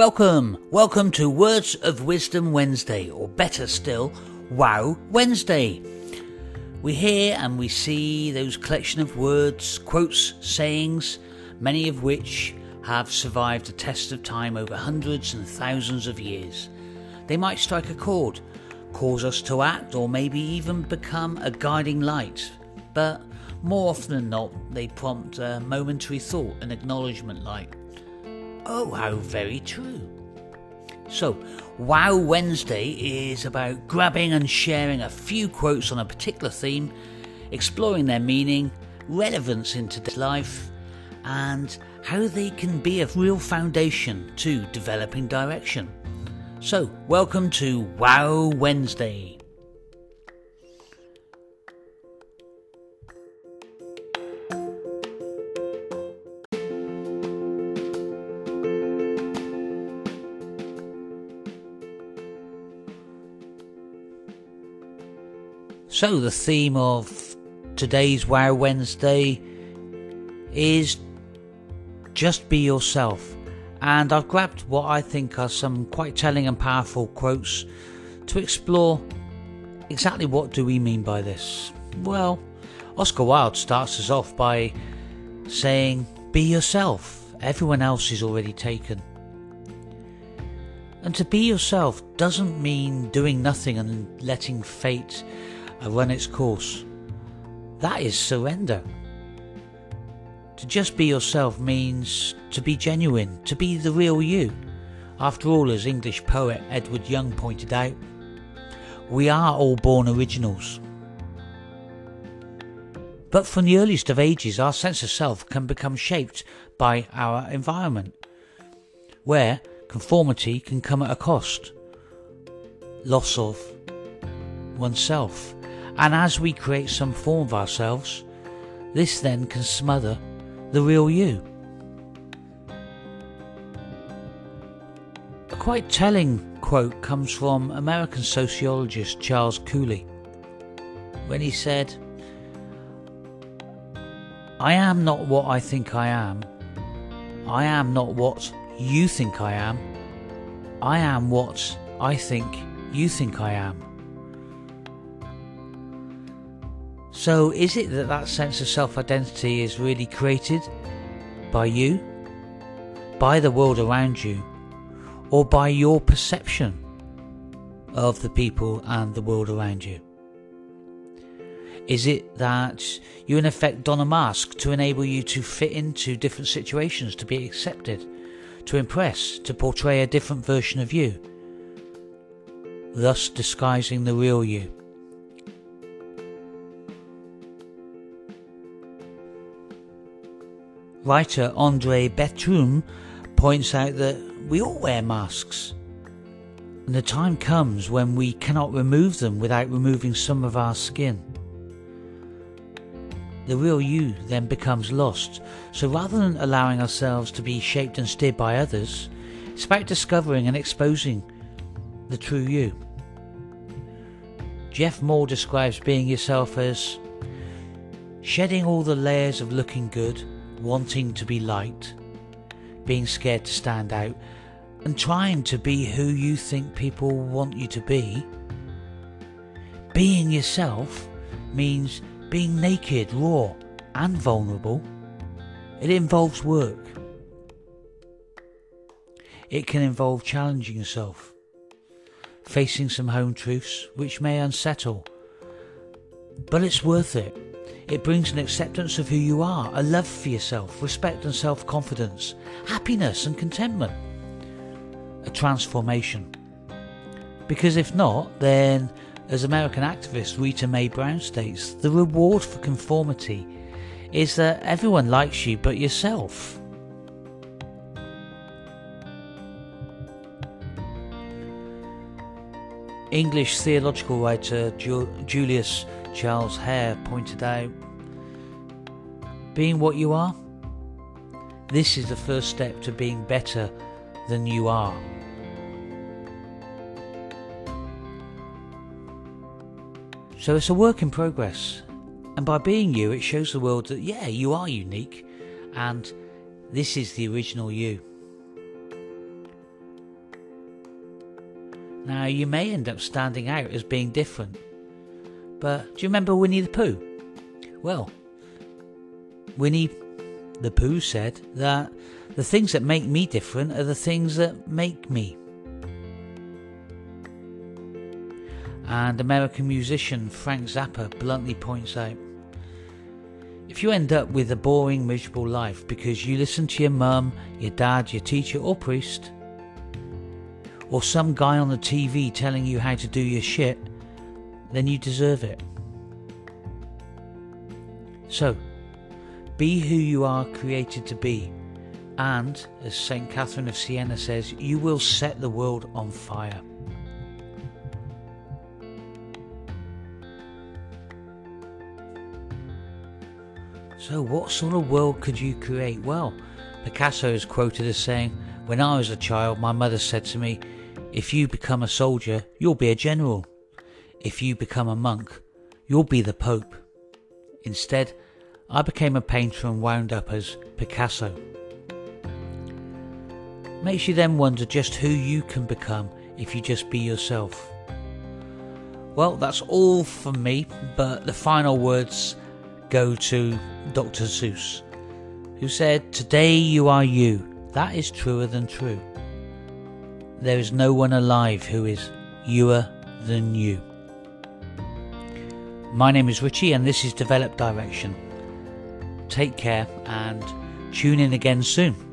Welcome, welcome to Words of Wisdom Wednesday, or better still, Wow Wednesday. We hear and we see those collection of words, quotes, sayings, many of which have survived a test of time over hundreds and thousands of years. They might strike a chord, cause us to act, or maybe even become a guiding light. But more often than not, they prompt a momentary thought and acknowledgement like, Oh, how very true. So, Wow Wednesday is about grabbing and sharing a few quotes on a particular theme, exploring their meaning, relevance in today's life, and how they can be a real foundation to developing direction. So, welcome to Wow Wednesday. So, the theme of today's Wow Wednesday is just be yourself. And I've grabbed what I think are some quite telling and powerful quotes to explore exactly what do we mean by this. Well, Oscar Wilde starts us off by saying, Be yourself, everyone else is already taken. And to be yourself doesn't mean doing nothing and letting fate run its course. That is surrender. To just be yourself means to be genuine, to be the real you. After all, as English poet Edward Young pointed out, we are all born originals. But from the earliest of ages, our sense of self can become shaped by our environment, where conformity can come at a cost loss of oneself. And as we create some form of ourselves, this then can smother the real you. A quite telling quote comes from American sociologist Charles Cooley when he said, I am not what I think I am. I am not what you think I am. I am what I think you think I am. So, is it that that sense of self identity is really created by you, by the world around you, or by your perception of the people and the world around you? Is it that you, in effect, don a mask to enable you to fit into different situations, to be accepted, to impress, to portray a different version of you, thus disguising the real you? Writer Andre Berthiaume points out that we all wear masks. And the time comes when we cannot remove them without removing some of our skin. The real you then becomes lost. So rather than allowing ourselves to be shaped and steered by others, it's about discovering and exposing the true you. Jeff Moore describes being yourself as shedding all the layers of looking good wanting to be liked, being scared to stand out, and trying to be who you think people want you to be. Being yourself means being naked, raw, and vulnerable. It involves work. It can involve challenging yourself, facing some home truths which may unsettle, but it's worth it. It brings an acceptance of who you are, a love for yourself, respect and self confidence, happiness and contentment, a transformation. Because if not, then, as American activist Rita Mae Brown states, the reward for conformity is that everyone likes you but yourself. English theological writer Julius Charles Hare pointed out. Being what you are, this is the first step to being better than you are. So it's a work in progress. And by being you, it shows the world that, yeah, you are unique and this is the original you. Now, you may end up standing out as being different. But do you remember Winnie the Pooh? Well, Winnie the Pooh said that the things that make me different are the things that make me. And American musician Frank Zappa bluntly points out if you end up with a boring, miserable life because you listen to your mum, your dad, your teacher, or priest, or some guy on the TV telling you how to do your shit, then you deserve it. So, be who you are created to be, and, as St. Catherine of Siena says, you will set the world on fire. So, what sort of world could you create? Well, Picasso is quoted as saying, When I was a child, my mother said to me, If you become a soldier, you'll be a general. If you become a monk, you'll be the Pope. Instead, I became a painter and wound up as Picasso. Makes you then wonder just who you can become if you just be yourself. Well, that's all from me, but the final words go to Dr. Seuss, who said, Today you are you. That is truer than true. There is no one alive who is youer than you. My name is Richie, and this is Develop Direction. Take care and tune in again soon.